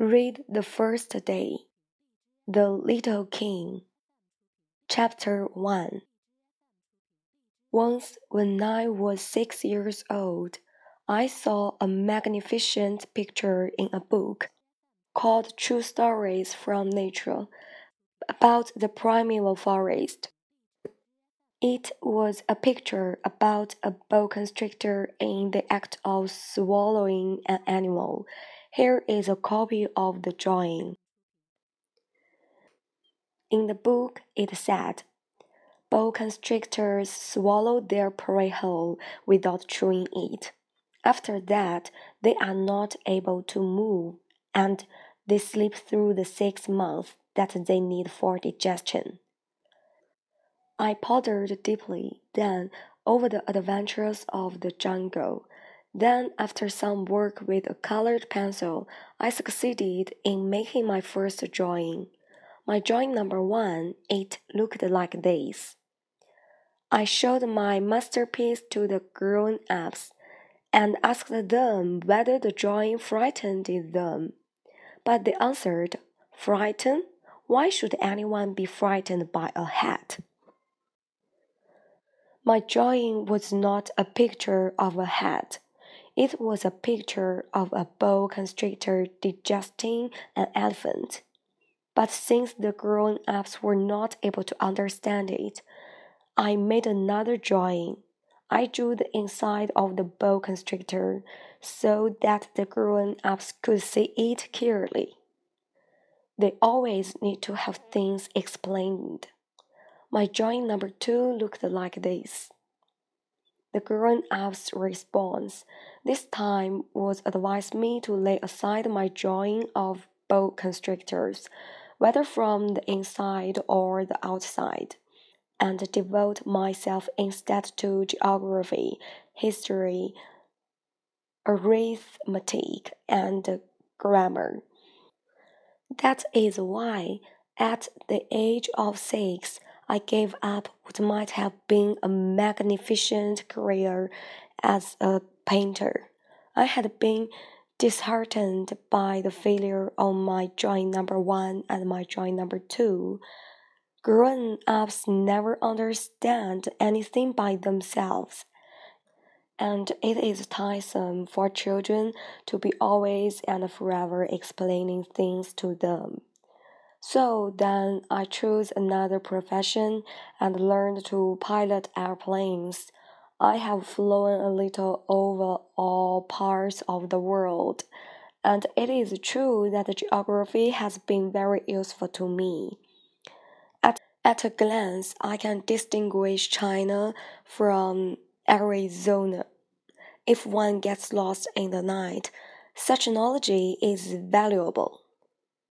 Read the first day. The Little King. Chapter 1 Once, when I was six years old, I saw a magnificent picture in a book called True Stories from Nature about the primeval forest. It was a picture about a boa constrictor in the act of swallowing an animal. Here is a copy of the drawing. In the book, it said, Boa constrictors swallow their prey whole without chewing it. After that, they are not able to move, and they sleep through the six months that they need for digestion. I pondered deeply then over the adventures of the jungle. Then, after some work with a colored pencil, I succeeded in making my first drawing. My drawing number one, it looked like this. I showed my masterpiece to the grown ups and asked them whether the drawing frightened them. But they answered, Frightened? Why should anyone be frightened by a hat? My drawing was not a picture of a hat. It was a picture of a boa constrictor digesting an elephant. But since the grown ups were not able to understand it, I made another drawing. I drew the inside of the boa constrictor so that the grown ups could see it clearly. They always need to have things explained. My drawing number two looked like this. The grown up's response this time was advise me to lay aside my drawing of boa constrictors, whether from the inside or the outside, and devote myself instead to geography, history, arithmetic, and grammar. That is why, at the age of six, I gave up what might have been a magnificent career as a painter. I had been disheartened by the failure on my drawing number one and my drawing number two. Grown ups never understand anything by themselves, and it is tiresome for children to be always and forever explaining things to them. So then I chose another profession and learned to pilot airplanes. I have flown a little over all parts of the world, and it is true that geography has been very useful to me. At, at a glance, I can distinguish China from Arizona. If one gets lost in the night, such knowledge is valuable.